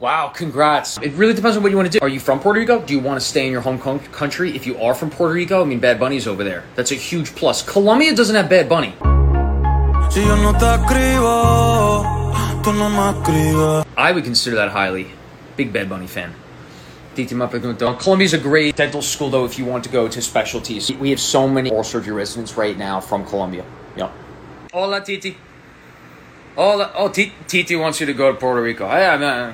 Wow, congrats. It really depends on what you want to do. Are you from Puerto Rico? Do you want to stay in your home country? If you are from Puerto Rico, I mean, Bad Bunny's over there. That's a huge plus. Columbia doesn't have Bad Bunny. I would consider that highly. Big Bad Bunny fan. Titi. Columbia's a great dental school, though, if you want to go to specialties. We have so many oral surgery residents right now from Columbia. Yeah. Hola, Titi. Hola. Oh, Titi wants you to go to Puerto Rico. I, I'm, uh,